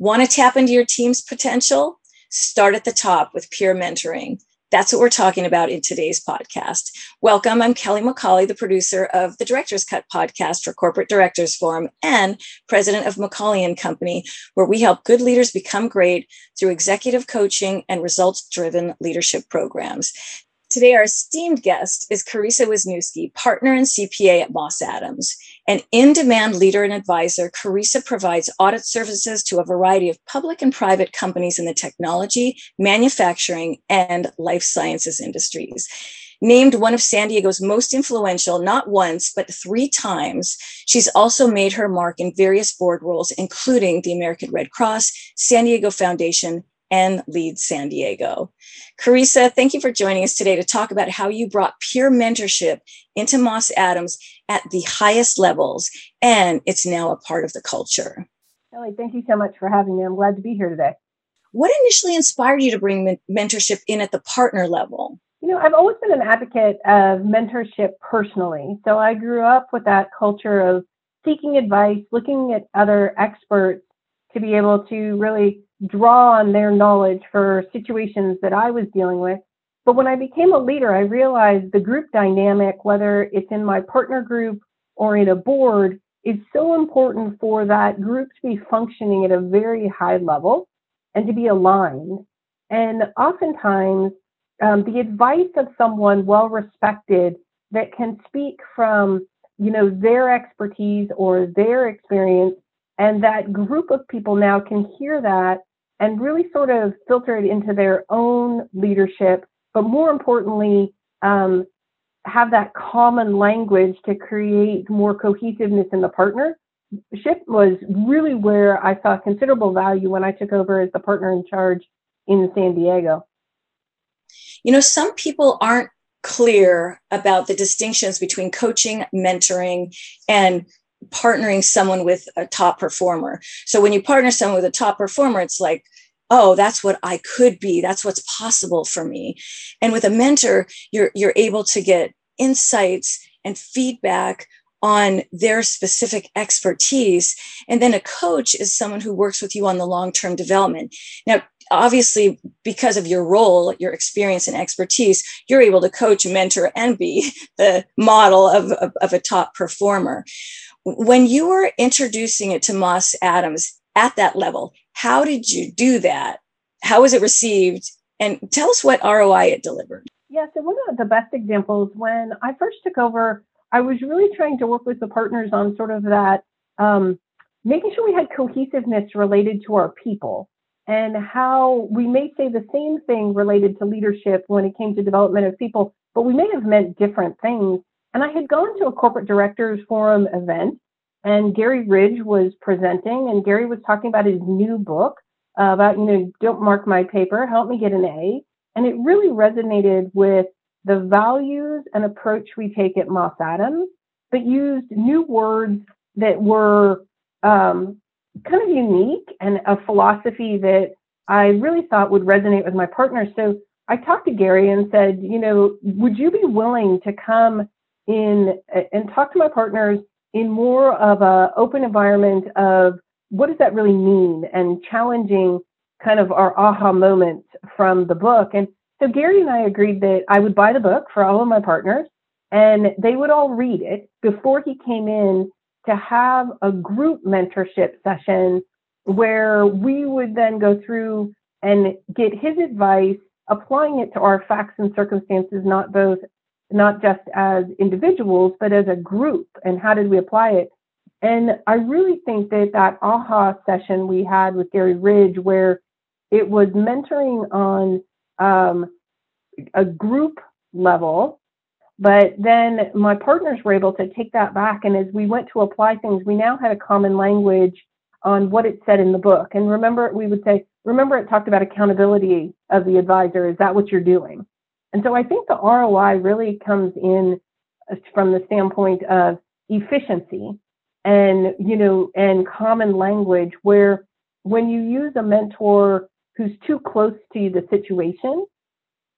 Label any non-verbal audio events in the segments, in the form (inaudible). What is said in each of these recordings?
Want to tap into your team's potential? Start at the top with peer mentoring. That's what we're talking about in today's podcast. Welcome. I'm Kelly McCauley, the producer of the Director's Cut podcast for Corporate Directors Forum and president of McCauley and Company, where we help good leaders become great through executive coaching and results driven leadership programs. Today, our esteemed guest is Carisa Wisniewski, partner and CPA at Moss Adams. An in demand leader and advisor, Carisa provides audit services to a variety of public and private companies in the technology, manufacturing, and life sciences industries. Named one of San Diego's most influential, not once, but three times, she's also made her mark in various board roles, including the American Red Cross, San Diego Foundation, and Lead San Diego. Carisa, thank you for joining us today to talk about how you brought peer mentorship into Moss Adams at the highest levels, and it's now a part of the culture. Kelly, thank you so much for having me. I'm glad to be here today. What initially inspired you to bring men- mentorship in at the partner level? You know, I've always been an advocate of mentorship personally. So I grew up with that culture of seeking advice, looking at other experts to be able to really draw on their knowledge for situations that I was dealing with. But when I became a leader, I realized the group dynamic, whether it's in my partner group or in a board, is so important for that group to be functioning at a very high level and to be aligned. And oftentimes, um, the advice of someone well respected that can speak from you know their expertise or their experience and that group of people now can hear that and really sort of filter it into their own leadership, but more importantly, um, have that common language to create more cohesiveness in the partnership was really where I saw considerable value when I took over as the partner in charge in San Diego. You know, some people aren't clear about the distinctions between coaching, mentoring, and partnering someone with a top performer. So when you partner someone with a top performer, it's like, oh, that's what I could be. That's what's possible for me. And with a mentor, you're you're able to get insights and feedback on their specific expertise. And then a coach is someone who works with you on the long term development. Now, obviously, because of your role, your experience and expertise, you're able to coach, mentor, and be (laughs) the model of, of, of a top performer when you were introducing it to Moss Adams at that level, how did you do that? How was it received? And tell us what ROI it delivered. Yeah, so one of the best examples when I first took over, I was really trying to work with the partners on sort of that, um, making sure we had cohesiveness related to our people and how we may say the same thing related to leadership when it came to development of people, but we may have meant different things. And I had gone to a corporate directors forum event and Gary Ridge was presenting and Gary was talking about his new book uh, about, you know, don't mark my paper, help me get an A. And it really resonated with the values and approach we take at Moss Adams, but used new words that were um, kind of unique and a philosophy that I really thought would resonate with my partners. So I talked to Gary and said, you know, would you be willing to come in and talk to my partners in more of a open environment of what does that really mean and challenging kind of our aha moments from the book. And so Gary and I agreed that I would buy the book for all of my partners and they would all read it before he came in to have a group mentorship session where we would then go through and get his advice, applying it to our facts and circumstances, not both not just as individuals, but as a group. And how did we apply it? And I really think that that aha session we had with Gary Ridge, where it was mentoring on um, a group level, but then my partners were able to take that back. And as we went to apply things, we now had a common language on what it said in the book. And remember, we would say, remember, it talked about accountability of the advisor. Is that what you're doing? And so I think the ROI really comes in uh, from the standpoint of efficiency and, you know, and common language where when you use a mentor who's too close to the situation,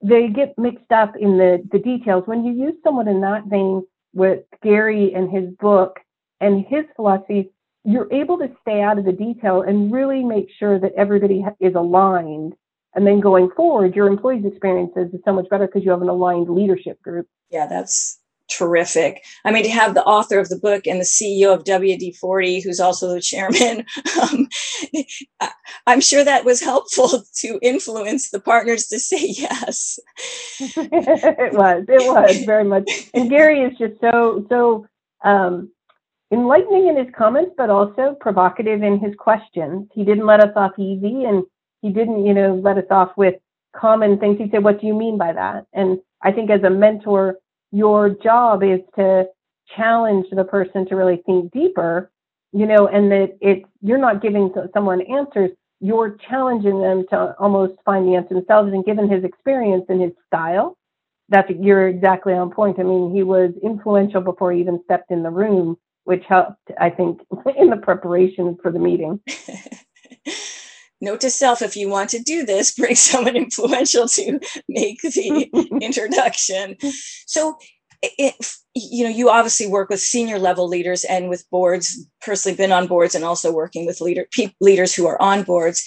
they get mixed up in the, the details. When you use someone in that vein with Gary and his book and his philosophy, you're able to stay out of the detail and really make sure that everybody is aligned. And then going forward, your employees' experiences is so much better because you have an aligned leadership group. Yeah, that's terrific. I mean, to have the author of the book and the CEO of WD 40, who's also the chairman, (laughs) um, I'm sure that was helpful (laughs) to influence the partners to say yes. (laughs) it was, it was very much. And Gary is just so, so um, enlightening in his comments, but also provocative in his questions. He didn't let us off easy and he didn't, you know, let us off with common things. He said, What do you mean by that? And I think as a mentor, your job is to challenge the person to really think deeper, you know, and that it's you're not giving someone answers, you're challenging them to almost find the answer themselves. And given his experience and his style, that's you're exactly on point. I mean, he was influential before he even stepped in the room, which helped, I think, (laughs) in the preparation for the meeting. (laughs) Note to self: if you want to do this, (laughs) bring someone influential to make the (laughs) introduction. So, it, you know, you obviously work with senior level leaders and with boards. Personally, been on boards and also working with leader pe- leaders who are on boards.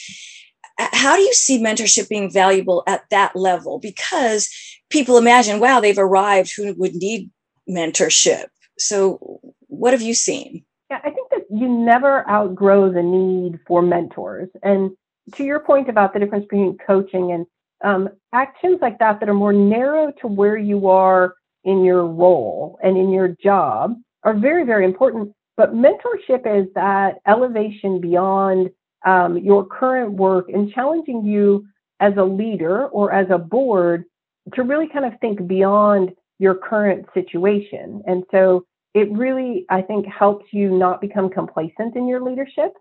How do you see mentorship being valuable at that level? Because people imagine, wow, they've arrived. Who would need mentorship? So, what have you seen? Yeah, I think that you never outgrow the need for mentors. And to your point about the difference between coaching and um, actions like that that are more narrow to where you are in your role and in your job are very, very important. But mentorship is that elevation beyond um, your current work and challenging you as a leader or as a board to really kind of think beyond your current situation. And so it really, I think, helps you not become complacent in your leadership.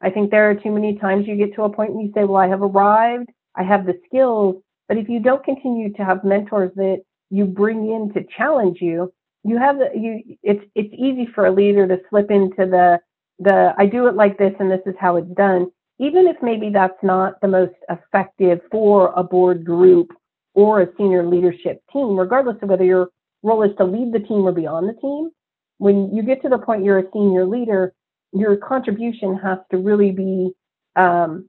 I think there are too many times you get to a point and you say, Well, I have arrived, I have the skills. But if you don't continue to have mentors that you bring in to challenge you, you have the, you it's it's easy for a leader to slip into the the I do it like this and this is how it's done, even if maybe that's not the most effective for a board group or a senior leadership team, regardless of whether your role is to lead the team or be on the team when you get to the point you're a senior leader, your contribution has to really be um,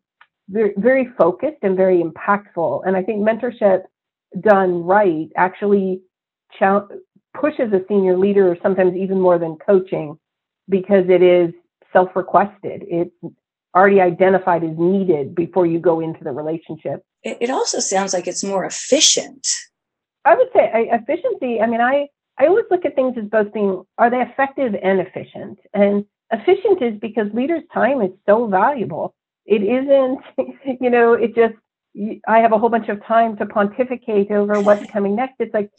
very, very focused and very impactful. And I think mentorship done right actually pushes a senior leader sometimes even more than coaching because it is self-requested. It's already identified as needed before you go into the relationship. It, also sounds like it's more efficient. I would say efficiency. I mean, I I always look at things as both being are they effective and efficient? And efficient is because leaders' time is so valuable. It isn't, (laughs) you know, it just I have a whole bunch of time to pontificate over what's coming next. It's like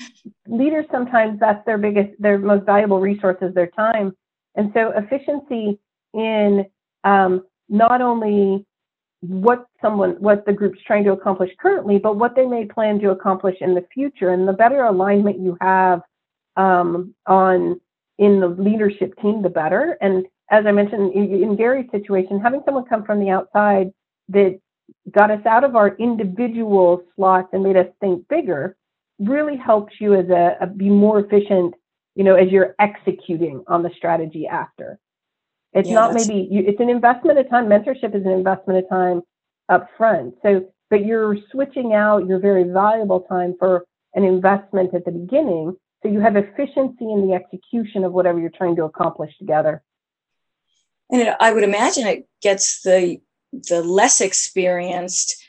leaders sometimes that's their biggest, their most valuable resource is their time. And so efficiency in um, not only what someone, what the group's trying to accomplish currently, but what they may plan to accomplish in the future. And the better alignment you have um, on in the leadership team, the better. And as I mentioned in, in Gary's situation, having someone come from the outside that got us out of our individual slots and made us think bigger really helps you as a, a be more efficient you know as you're executing on the strategy after. It's yeah, not maybe you, it's an investment of time. Mentorship is an investment of time up front so but you're switching out your very valuable time for an investment at the beginning so you have efficiency in the execution of whatever you're trying to accomplish together. And it, I would imagine it gets the the less experienced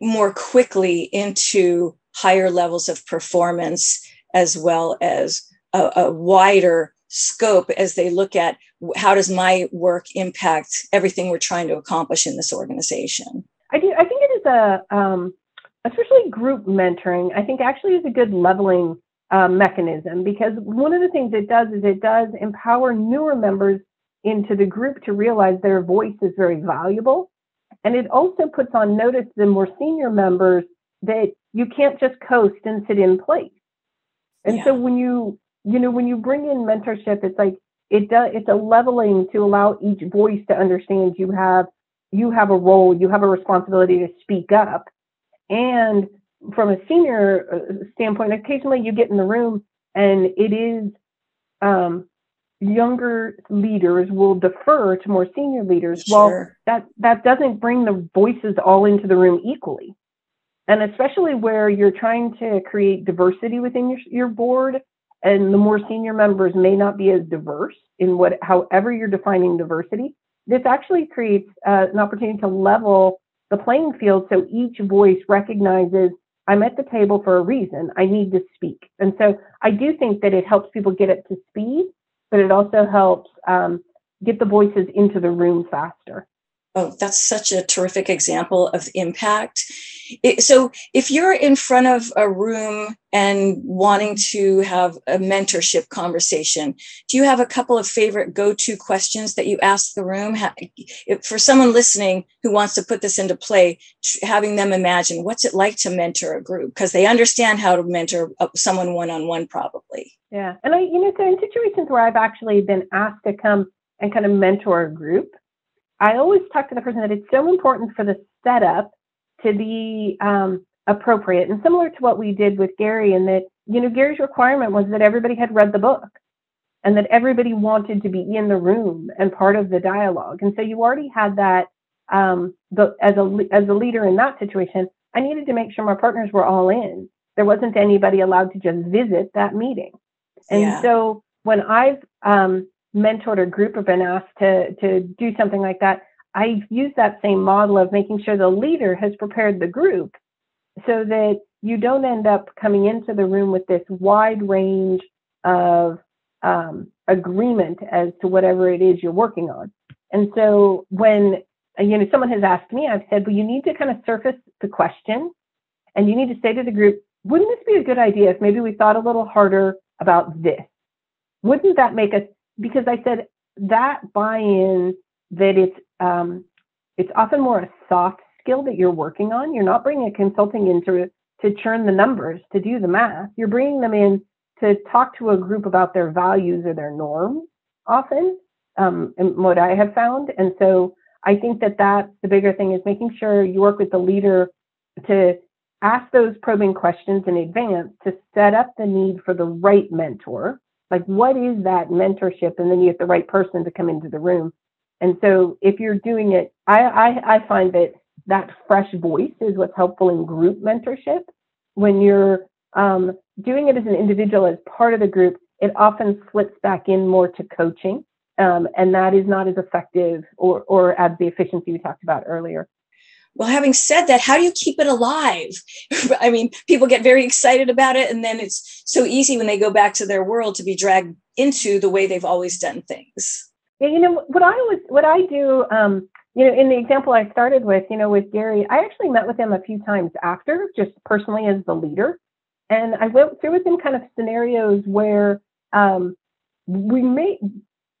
more quickly into higher levels of performance as well as a, a wider scope as they look at how does my work impact everything we're trying to accomplish in this organization. I do. I think it is a, um, especially group mentoring. I think actually is a good leveling uh, mechanism because one of the things it does is it does empower newer members into the group to realize their voice is very valuable. And it also puts on notice the more senior members that you can't just coast and sit in place. And yeah. so when you, you know, when you bring in mentorship, it's like it does, it's a leveling to allow each voice to understand you have, you have a role, you have a responsibility to speak up. And from a senior uh, standpoint, occasionally you get in the room and it is um, younger leaders will defer to more senior leaders. Sure. Well, that that doesn't bring the voices all into the room equally. And especially where you're trying to create diversity within your, your board, and the more senior members may not be as diverse in what, however you're defining diversity, this actually creates uh, an opportunity to level the playing field so each voice recognizes I'm at the table for a reason. I need to speak. And so I do think that it helps people get up to speed, but it also helps um, get the voices into the room faster. Oh, that's such a terrific example of impact. It, so, if you're in front of a room and wanting to have a mentorship conversation, do you have a couple of favorite go to questions that you ask the room? For someone listening who wants to put this into play, having them imagine what's it like to mentor a group because they understand how to mentor uh, someone one on one, probably. Yeah. And I, you know, so in situations where I've actually been asked to come and kind of mentor a group, I always talk to the person that it's so important for the setup to be um, appropriate and similar to what we did with Gary, and that you know Gary's requirement was that everybody had read the book and that everybody wanted to be in the room and part of the dialogue. And so you already had that um, the, as a as a leader in that situation. I needed to make sure my partners were all in. There wasn't anybody allowed to just visit that meeting. And yeah. so when I've um, mentored a group or been asked to to do something like that, I use that same model of making sure the leader has prepared the group so that you don't end up coming into the room with this wide range of um, agreement as to whatever it is you're working on. And so when you know someone has asked me, I've said, well, you need to kind of surface the question, and you need to say to the group, wouldn't this be a good idea if maybe we thought a little harder about this? Wouldn't that make us because I said that buy-in that it's um, it's often more a soft skill that you're working on. You're not bringing a consulting in to to churn the numbers to do the math. You're bringing them in to talk to a group about their values or their norms often, um, and what I have found. And so I think that that's the bigger thing is making sure you work with the leader to ask those probing questions in advance to set up the need for the right mentor like, what is that mentorship? And then you get the right person to come into the room. And so, if you're doing it, I, I, I find that that fresh voice is what's helpful in group mentorship. When you're um, doing it as an individual, as part of the group, it often slips back in more to coaching. Um, and that is not as effective or, or adds the efficiency we talked about earlier. Well, having said that, how do you keep it alive? (laughs) I mean, people get very excited about it, and then it's so easy when they go back to their world to be dragged into the way they've always done things. Yeah, you know what I was, what I do. Um, you know, in the example I started with, you know, with Gary, I actually met with him a few times after, just personally as the leader, and I went through with him kind of scenarios where um, we made,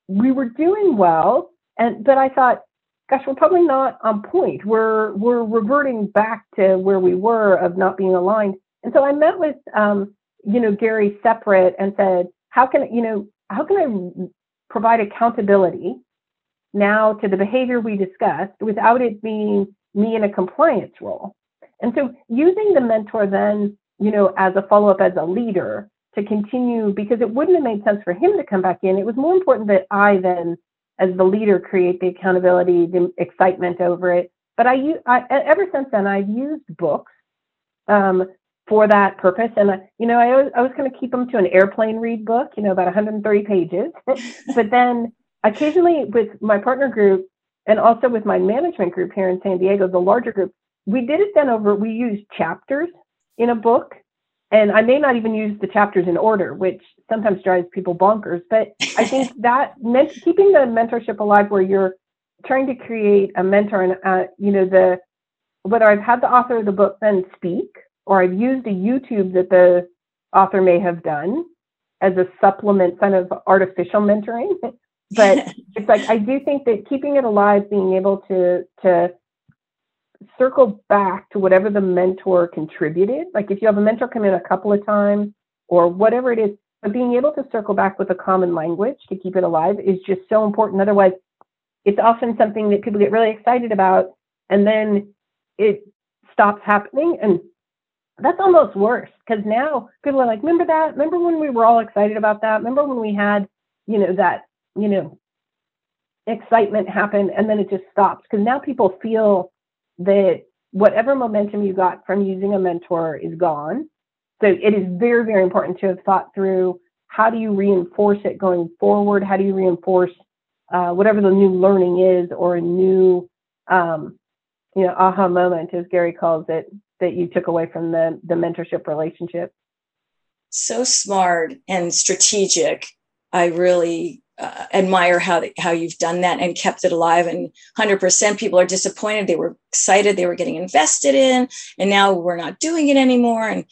we were doing well, and but I thought gosh, we're probably not on point. We're we're reverting back to where we were of not being aligned. And so I met with um, you know Gary separate and said, how can you know how can I provide accountability now to the behavior we discussed without it being me in a compliance role? And so using the mentor then you know as a follow up as a leader to continue because it wouldn't have made sense for him to come back in. It was more important that I then as the leader create the accountability, the excitement over it. But I, I ever since then I've used books um, for that purpose, and I, you know I always, I was going to keep them to an airplane read book, you know, about 130 pages. (laughs) but then occasionally with my partner group and also with my management group here in San Diego, the larger group, we did it then over. We used chapters in a book and I may not even use the chapters in order, which sometimes drives people bonkers. But I (laughs) think that keeping the mentorship alive, where you're trying to create a mentor, and uh, you know the whether I've had the author of the book then speak, or I've used a YouTube that the author may have done as a supplement, kind of artificial mentoring. (laughs) but (laughs) it's like I do think that keeping it alive, being able to to circle back to whatever the mentor contributed. Like if you have a mentor come in a couple of times or whatever it is, but being able to circle back with a common language to keep it alive is just so important. Otherwise, it's often something that people get really excited about and then it stops happening. And that's almost worse because now people are like, remember that? Remember when we were all excited about that? Remember when we had, you know, that you know, excitement happen and then it just stops because now people feel that whatever momentum you got from using a mentor is gone. So it is very, very important to have thought through how do you reinforce it going forward? How do you reinforce uh, whatever the new learning is or a new, um, you know, aha moment, as Gary calls it, that you took away from the, the mentorship relationship? So smart and strategic. I really uh, admire how how you've done that and kept it alive. And 100% people are disappointed. They were excited. They were getting invested in, and now we're not doing it anymore. And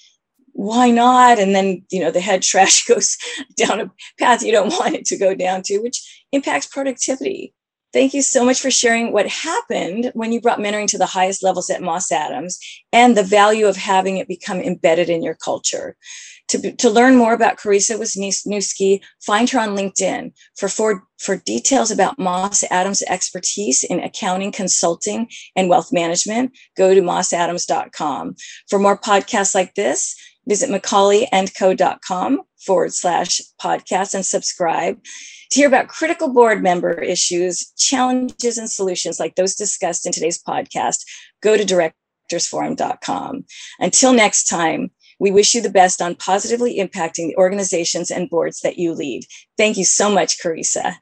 why not? And then you know the head (laughs) trash goes down a path you don't want it to go down to, which impacts productivity. Thank you so much for sharing what happened when you brought mentoring to the highest levels at Moss Adams and the value of having it become embedded in your culture. To, to learn more about Carisa Wisniewski, find her on LinkedIn. For, for, for details about Moss Adams' expertise in accounting, consulting, and wealth management, go to mossadams.com. For more podcasts like this, visit macaulayandco.com forward slash podcast and subscribe to hear about critical board member issues, challenges, and solutions like those discussed in today's podcast. Go to directorsforum.com. Until next time, we wish you the best on positively impacting the organizations and boards that you lead. Thank you so much, Carisa.